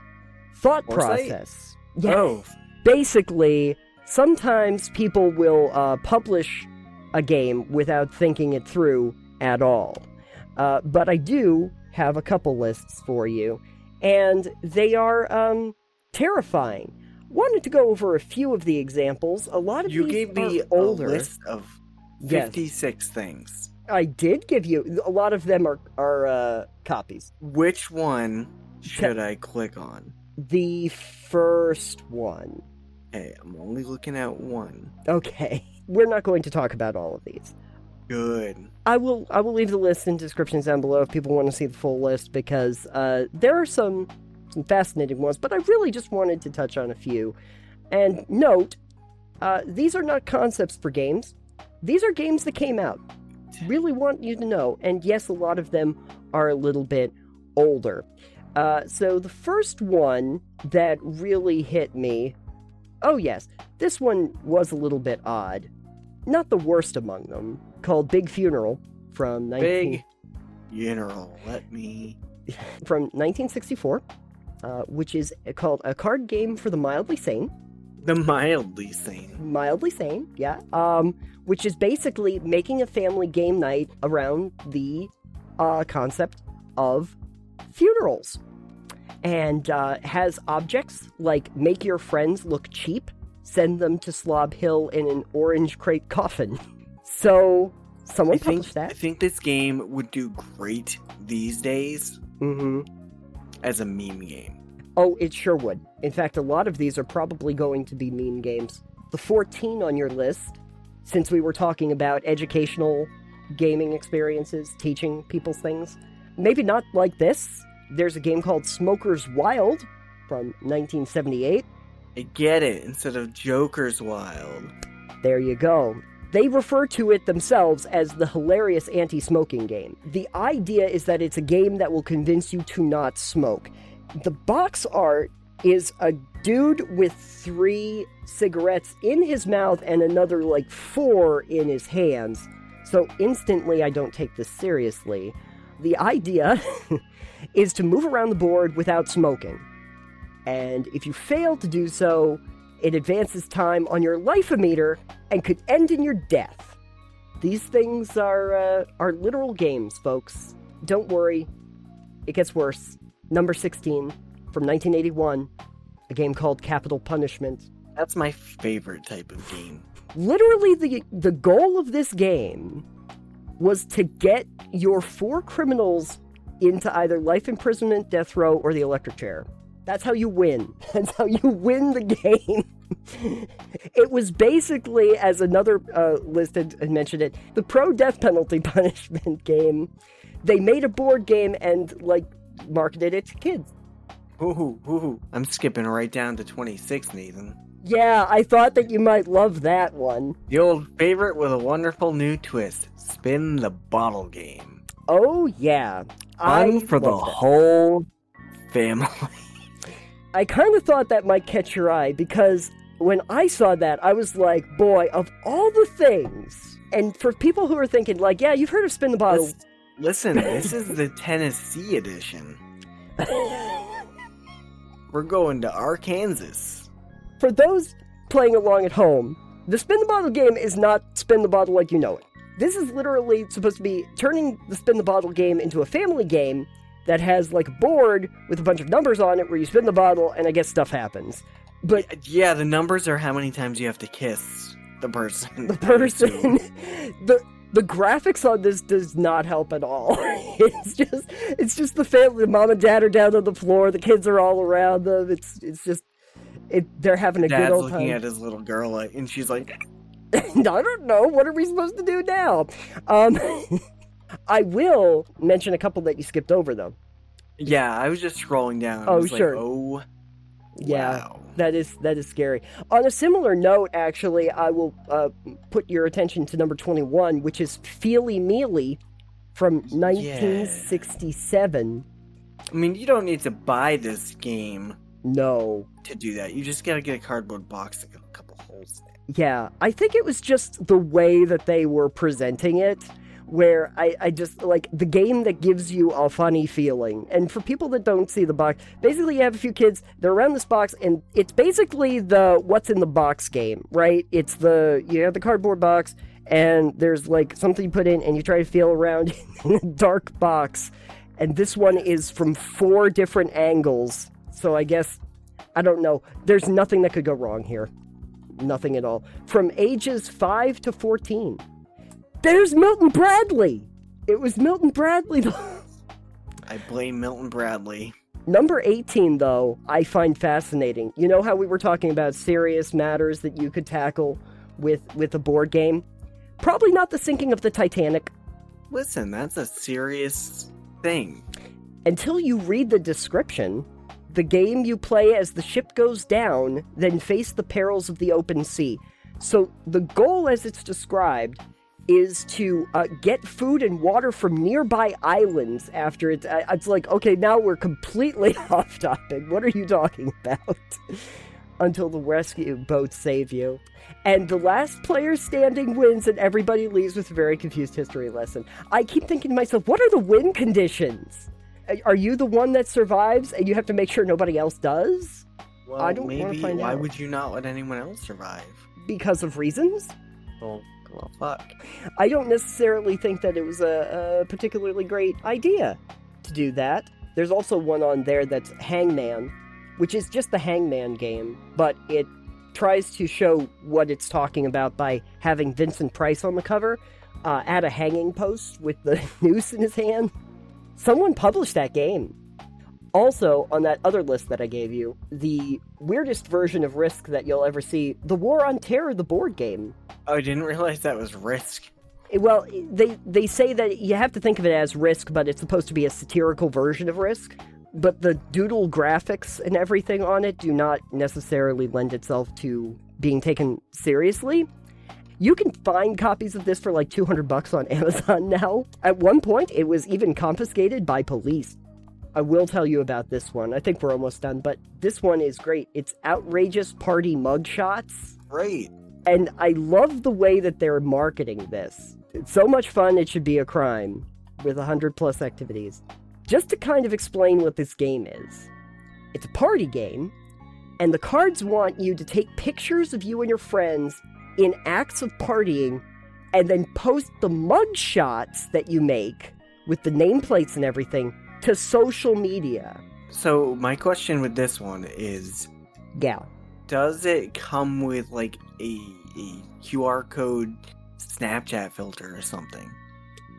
Thought Foresight? process. Oh, basically, sometimes people will uh, publish a game without thinking it through at all. Uh, but I do have a couple lists for you, and they are um, terrifying. Wanted to go over a few of the examples. A lot of you these gave me older. a list of Yes. 56 things. I did give you a lot of them are are uh, copies. Which one should I click on? The first one. Hey, I'm only looking at one. Okay, we're not going to talk about all of these. Good. I will I will leave the list in descriptions down below if people want to see the full list because uh, there are some some fascinating ones, but I really just wanted to touch on a few. And note, uh, these are not concepts for games. These are games that came out. Really want you to know. And yes, a lot of them are a little bit older. Uh, so the first one that really hit me. Oh yes, this one was a little bit odd. Not the worst among them. Called Big Funeral from 19, Big funeral. Let me. from 1964, uh, which is called a card game for the mildly sane. The mildly sane. Mildly sane, yeah. Um, which is basically making a family game night around the uh, concept of funerals, and uh, has objects like make your friends look cheap, send them to Slob Hill in an orange crate coffin. So someone I think, published I think this game would do great these days hmm as a meme game. Oh, it sure would. In fact, a lot of these are probably going to be meme games. The 14 on your list, since we were talking about educational gaming experiences, teaching people things, maybe not like this. There's a game called Smoker's Wild from 1978. I get it. Instead of Joker's Wild. There you go. They refer to it themselves as the hilarious anti smoking game. The idea is that it's a game that will convince you to not smoke. The box art is a dude with three cigarettes in his mouth and another like four in his hands. So instantly, I don't take this seriously. The idea is to move around the board without smoking. And if you fail to do so, it advances time on your life-o-meter and could end in your death. These things are uh, are literal games, folks. Don't worry, it gets worse. Number 16 from 1981, a game called Capital Punishment. That's my favorite type of game. Literally, the the goal of this game was to get your four criminals into either life imprisonment, death row, or the electric chair. That's how you win. That's how you win the game. it was basically, as another uh, list had, mentioned it, the pro death penalty punishment game. They made a board game and like marketed it to kids. Ooh, ooh. I'm skipping right down to 26, Nathan. Yeah, I thought that you might love that one. The old favorite with a wonderful new twist. Spin the bottle game. Oh yeah, Fun for the it. whole family. I kind of thought that might catch your eye because when I saw that, I was like, boy, of all the things. And for people who are thinking, like, yeah, you've heard of Spin the Bottle. Listen, listen, this is the Tennessee edition. We're going to Arkansas. For those playing along at home, the spin the bottle game is not spin the bottle like you know it. This is literally supposed to be turning the spin the bottle game into a family game that has like a board with a bunch of numbers on it where you spin the bottle and I guess stuff happens. But Yeah, the numbers are how many times you have to kiss the person. the person the the graphics on this does not help at all. It's just it's just the family the mom and dad are down on the floor, the kids are all around them. It's it's just it they're having a good Dad's old looking time. at his little girl, like, and she's like, I don't know. What are we supposed to do now? Um, I will mention a couple that you skipped over, though. "Yeah." I was just scrolling down. Oh, was like, sure. oh, Yeah, wow. that is that is scary. On a similar note, actually, I will uh, put your attention to number twenty-one, which is Feely Mealy from 1967. I mean, you don't need to buy this game No, to do that. You just gotta get a cardboard box and a couple holes. in it. yeah, I think it was just the way that they were presenting it. Where I, I just like the game that gives you a funny feeling. And for people that don't see the box, basically you have a few kids, they're around this box, and it's basically the what's in the box game, right? It's the you have the cardboard box, and there's like something you put in, and you try to feel around in a dark box. And this one is from four different angles. So I guess I don't know. There's nothing that could go wrong here. Nothing at all. From ages 5 to 14. There's Milton Bradley. It was Milton Bradley. I blame Milton Bradley. Number 18, though, I find fascinating. You know how we were talking about serious matters that you could tackle with, with a board game? Probably not the sinking of the Titanic. Listen, that's a serious thing. Until you read the description, the game you play as the ship goes down, then face the perils of the open sea. So the goal, as it's described, is to uh, get food and water from nearby islands after it's. Uh, it's like, okay, now we're completely off topic. What are you talking about? Until the rescue boats save you. And the last player standing wins, and everybody leaves with a very confused history lesson. I keep thinking to myself, what are the win conditions? Are you the one that survives and you have to make sure nobody else does? Well, I don't maybe. find why out. would you not let anyone else survive? Because of reasons? Well, well, fuck. I don't necessarily think that it was a, a particularly great idea to do that. There's also one on there that's Hangman, which is just the Hangman game, but it tries to show what it's talking about by having Vincent Price on the cover uh, at a hanging post with the noose in his hand. Someone published that game. Also, on that other list that I gave you, the weirdest version of Risk that you'll ever see, the War on Terror, the board game. Oh, I didn't realize that was Risk. Eh, well, they they say that you have to think of it as Risk, but it's supposed to be a satirical version of Risk. But the doodle graphics and everything on it do not necessarily lend itself to being taken seriously. You can find copies of this for like 200 bucks on Amazon now. At one point, it was even confiscated by police. I will tell you about this one. I think we're almost done, but this one is great. It's outrageous party mugshots Great. and I love the way that they're marketing this. It's so much fun, it should be a crime with 100 plus activities. Just to kind of explain what this game is it's a party game, and the cards want you to take pictures of you and your friends in acts of partying and then post the mug shots that you make with the nameplates and everything to social media. So my question with this one is: Yeah. Does it come with like a, a QR code Snapchat filter or something?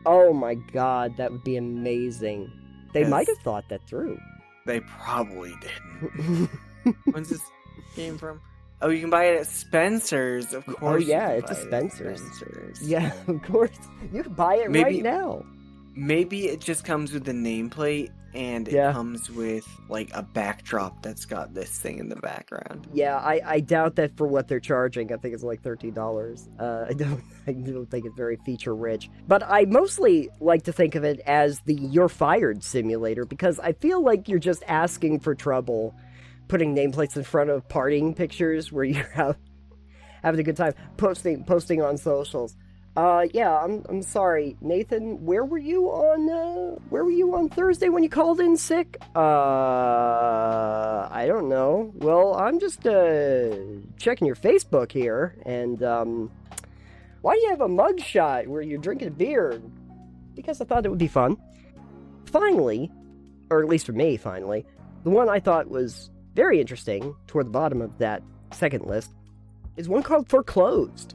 Oh my god, that would be amazing. They might have thought that through. They probably didn't. When's this game from? Oh, you can buy it at Spencer's, of oh, course. Oh, yeah, it's a Spencer's. Spencer's. Yeah, of course. You can buy it right now. Maybe it just comes with the nameplate and it Yeah. comes with like a backdrop that's got this thing in the background. Yeah, I, I doubt that for what they're charging. I think it's like thirteen dollars. Uh, I don't I don't think it's very feature rich. But I mostly like to think of it as the "you're fired" simulator because I feel like you're just asking for trouble, putting nameplates in front of partying pictures where you're out having a good time, posting posting on socials. Uh, yeah, I'm I'm sorry, Nathan. Where were you on? Uh, where were you on Thursday when you called in sick? Uh, I don't know. Well, I'm just uh checking your Facebook here, and um, why do you have a mug shot where you're drinking a beer? Because I thought it would be fun. Finally, or at least for me, finally, the one I thought was very interesting toward the bottom of that second list is one called Foreclosed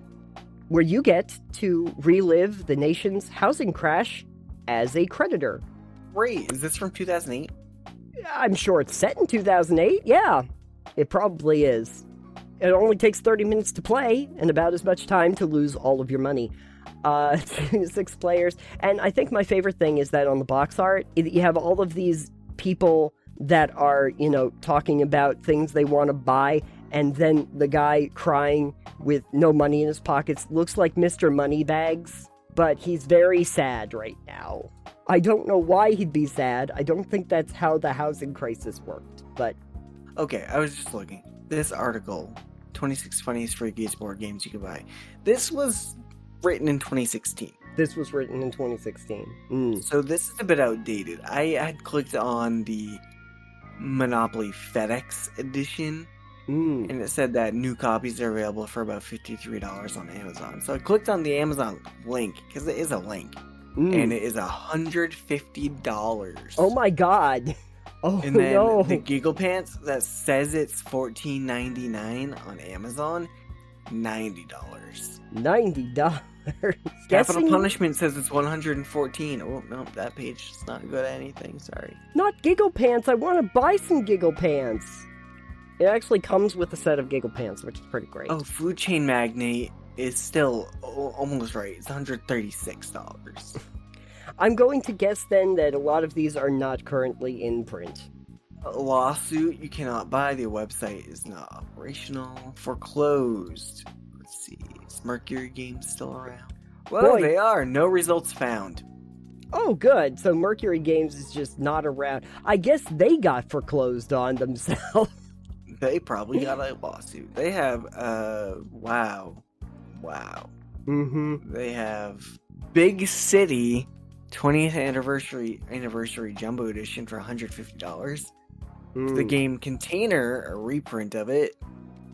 where you get to relive the nation's housing crash as a creditor. Wait, is this from 2008? I'm sure it's set in 2008. Yeah, it probably is. It only takes 30 minutes to play and about as much time to lose all of your money. Uh, six players. And I think my favorite thing is that on the box art, you have all of these people that are, you know, talking about things they want to buy and then the guy crying with no money in his pockets looks like Mr. Moneybags, but he's very sad right now. I don't know why he'd be sad. I don't think that's how the housing crisis worked, but. Okay, I was just looking. This article 26 funniest freakiest board games you can buy. This was written in 2016. This was written in 2016. Mm. So this is a bit outdated. I had clicked on the Monopoly FedEx edition Mm. and it said that new copies are available for about $53 on Amazon. So I clicked on the Amazon link because it is a link Mm. and it is $150. oh my god. Oh And then no. the Giggle Pants that says it's $14.99 on Amazon, $90. $90. Capital Guessing Punishment says it's 114. Oh no, that page is not good at anything. Sorry. Not Giggle Pants. I want to buy some Giggle Pants. It actually comes with a set of Giggle Pants, which is pretty great. Oh, Food Chain Magnate is still o- almost right. It's 136 dollars. I'm going to guess then that a lot of these are not currently in print. A lawsuit you cannot buy. The website is not operational. Foreclosed. Let's see. Is Mercury Games still around? Well, Boy. they are. No results found. Oh, good. So Mercury Games is just not around. I guess they got foreclosed on themselves. They probably got a lawsuit. They have. Uh. Wow. Wow. mm-hmm. They have Big City 20th anniversary anniversary jumbo edition for $150. The Mm. game container, a reprint of it,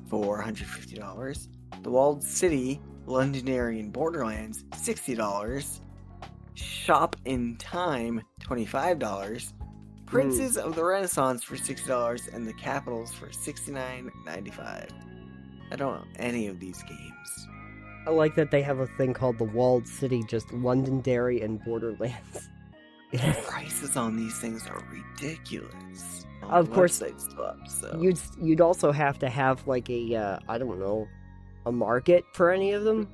for $150. The Walled City Londonderry and Borderlands, $60. Shop in Time, $25. Princes of the Renaissance for $60 and the Capitals for $69.95. I don't know any of these games. I like that they have a thing called the Walled City, just Londonderry and Borderlands. The prices on these things are ridiculous. Of course, stuff, so. You'd you'd also have to have like a uh, I don't know a market for any of them.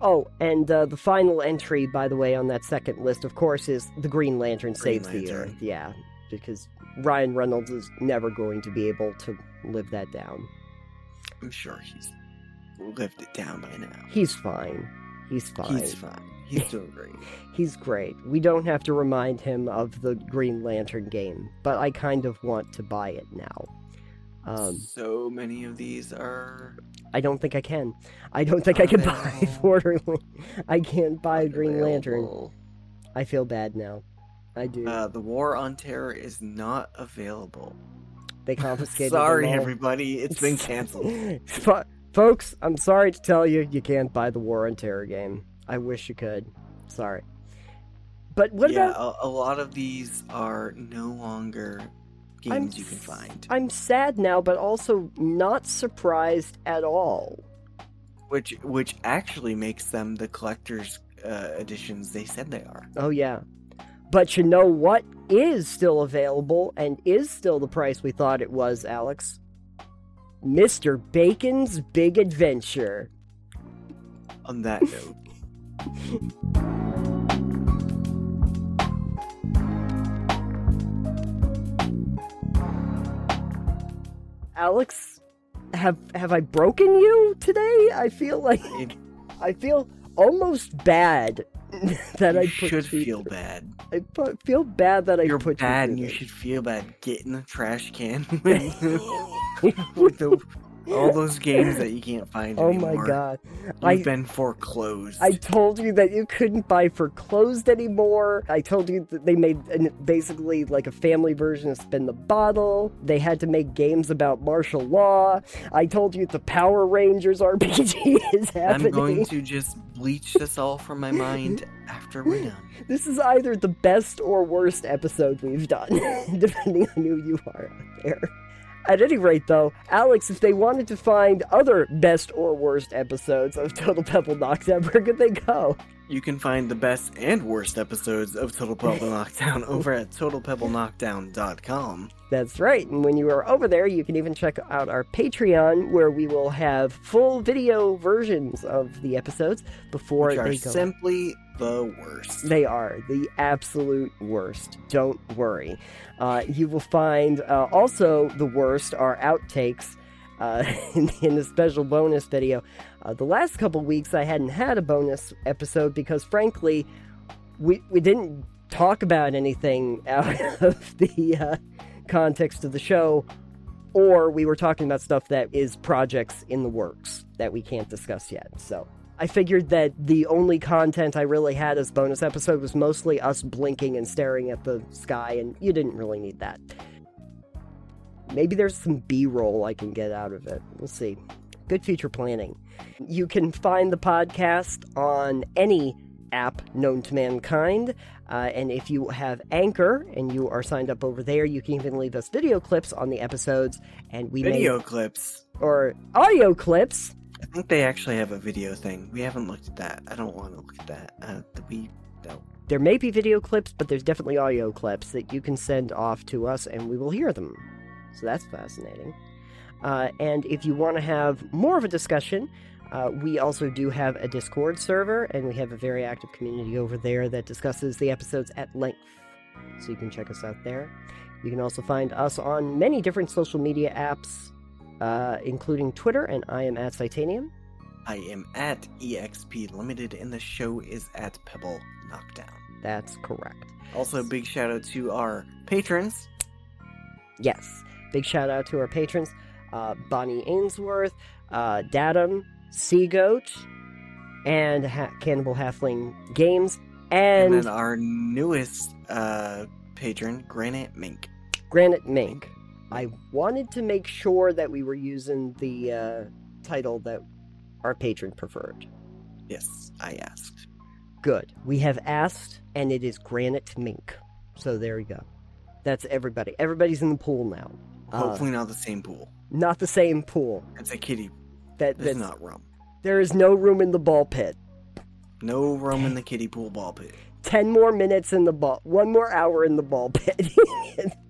Oh, and uh, the final entry, by the way, on that second list, of course, is the Green Lantern Green saves the Lantern. Earth. Yeah, because Ryan Reynolds is never going to be able to live that down. I'm sure he's lived it down by now. He's fine. He's fine. He's fine. He's doing great. He's great. We don't have to remind him of the Green Lantern game, but I kind of want to buy it now. Um, so many of these are. I don't think I can. I don't think I can buy Available. Borderlands. I can't buy a Green Lantern. available. I feel bad now. I do. Uh, the War on Terror is not available. they confiscated. Sorry, everybody. It's been canceled. Fo- Folks, I'm sorry to tell you, you can't buy the War on Terror game. I wish you could. Sorry. But what yeah, about? a, a lot of these are no longer games I'm you can find. I'm sad now, but also not surprised at all. Which which actually makes them the collector's uh, editions they said they are. Oh yeah. But you know what is still available and is still the price we thought it was, Alex? Mr. Bacon's Big Adventure. On that note, Alex, have have I broken you today? I feel like I feel almost bad that you I put should feel through- bad. I pu- feel bad that I You're put bad, you and you should feel bad. Get in the trash can with, with the All those games that you can't find Oh anymore. my god. You've I been foreclosed. I told you that you couldn't buy foreclosed anymore. I told you that they made an, basically like a family version of Spin the Bottle. They had to make games about martial law. I told you the Power Rangers RPG is happening. I'm going to just bleach this all from my mind after we're done. This is either the best or worst episode we've done, depending on who you are out there. At any rate, though, Alex, if they wanted to find other best or worst episodes of Total Pebble Knockdown, where could they go? You can find the best and worst episodes of Total Pebble Knockdown over at TotalPebbleKnockdown.com. That's right. And when you are over there, you can even check out our Patreon, where we will have full video versions of the episodes before Which are they go. simply the worst. They are the absolute worst. Don't worry. Uh, you will find uh, also the worst are outtakes uh, in, in a special bonus video. Uh, the last couple weeks, I hadn't had a bonus episode because, frankly, we we didn't talk about anything out of the uh, context of the show, or we were talking about stuff that is projects in the works that we can't discuss yet. So. I figured that the only content I really had as bonus episode was mostly us blinking and staring at the sky, and you didn't really need that. Maybe there's some B roll I can get out of it. We'll see. Good future planning. You can find the podcast on any app known to mankind. Uh, and if you have Anchor and you are signed up over there, you can even leave us video clips on the episodes, and we Video may clips. or audio clips. I think they actually have a video thing. We haven't looked at that. I don't want to look at that. Uh, we no. There may be video clips, but there's definitely audio clips that you can send off to us, and we will hear them. So that's fascinating. Uh, and if you want to have more of a discussion, uh, we also do have a Discord server, and we have a very active community over there that discusses the episodes at length. So you can check us out there. You can also find us on many different social media apps, uh, including Twitter, and I am at Titanium. I am at EXP Limited, and the show is at Pebble Knockdown. That's correct. Also, big shout out to our patrons. Yes. Big shout out to our patrons uh, Bonnie Ainsworth, uh, Datum, Seagoat, and ha- Cannibal Halfling Games, And, and, then our newest uh, patron, Granite Mink. Granite Mink. I wanted to make sure that we were using the uh, title that our patron preferred. Yes, I asked. Good. We have asked, and it is Granite Mink. So there you go. That's everybody. Everybody's in the pool now. Uh, Hopefully, not the same pool. Not the same pool. It's a kiddie. That There's that's, not rum. there is no room in the ball pit. No room in the kiddie pool ball pit. 10 more minutes in the ball, one more hour in the ball pit.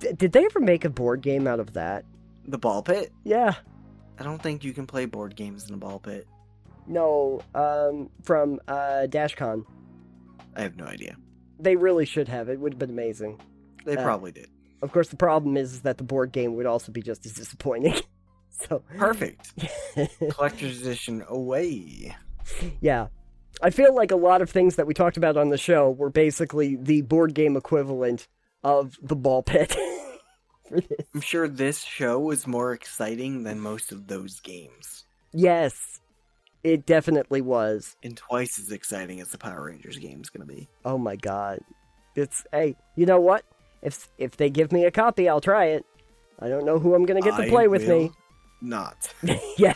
Did they ever make a board game out of that? The ball pit? Yeah. I don't think you can play board games in a ball pit. No, um, from uh, DashCon. I have no idea. They really should have. It would have been amazing. They Uh, probably did. Of course, the problem is that the board game would also be just as disappointing. so, Perfect. Collector's edition away. yeah. I feel like a lot of things that we talked about on the show were basically the board game equivalent of the ball pit. For this. I'm sure this show was more exciting than most of those games. Yes, it definitely was. And twice as exciting as the Power Rangers game is going to be. Oh my god. It's hey, you know what? If if they give me a copy, I'll try it. I don't know who I'm gonna get to I play with me. Not. yeah.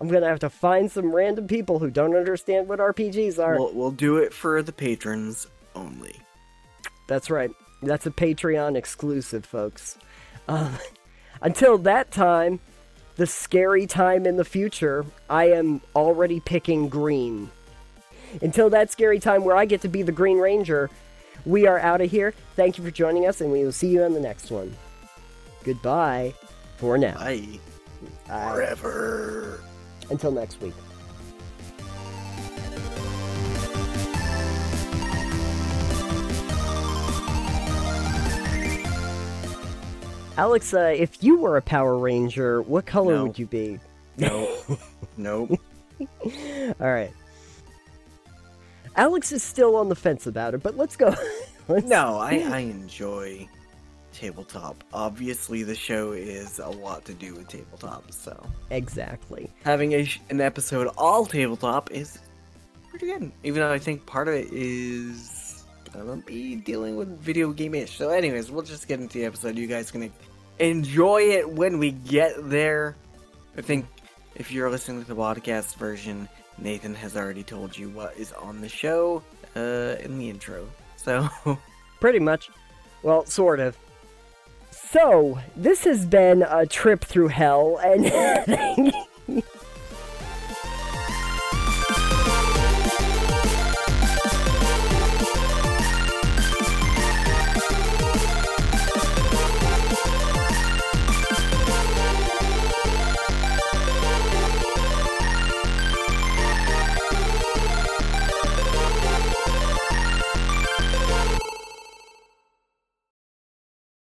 I'm gonna have to find some random people who don't understand what RPGs are. We'll, we'll do it for the patrons only. That's right. That's a Patreon exclusive, folks. Um, until that time, the scary time in the future, I am already picking green. Until that scary time where I get to be the Green Ranger, we are out of here. Thank you for joining us, and we will see you on the next one. Goodbye for now. Bye. Uh, Forever. until next week. Alex, uh, if you were a Power Ranger, what color No. would you be? No. nope. All right. Alex is still on the fence about it, but let's go. let's, No, I, I enjoy tabletop. Obviously, the show is a lot to do with tabletop, so Exactly. having a, sh- an episode all tabletop is pretty good. Even though I think part of it is gonna be dealing with video game ish. So, anyways, we'll just get into the episode. You guys can enjoy it when we get there. I think if you're listening to the podcast version, Nathan has already told you what is on the show uh, in the intro. So, Pretty much. Well, sort of. So, this has been a trip through hell, and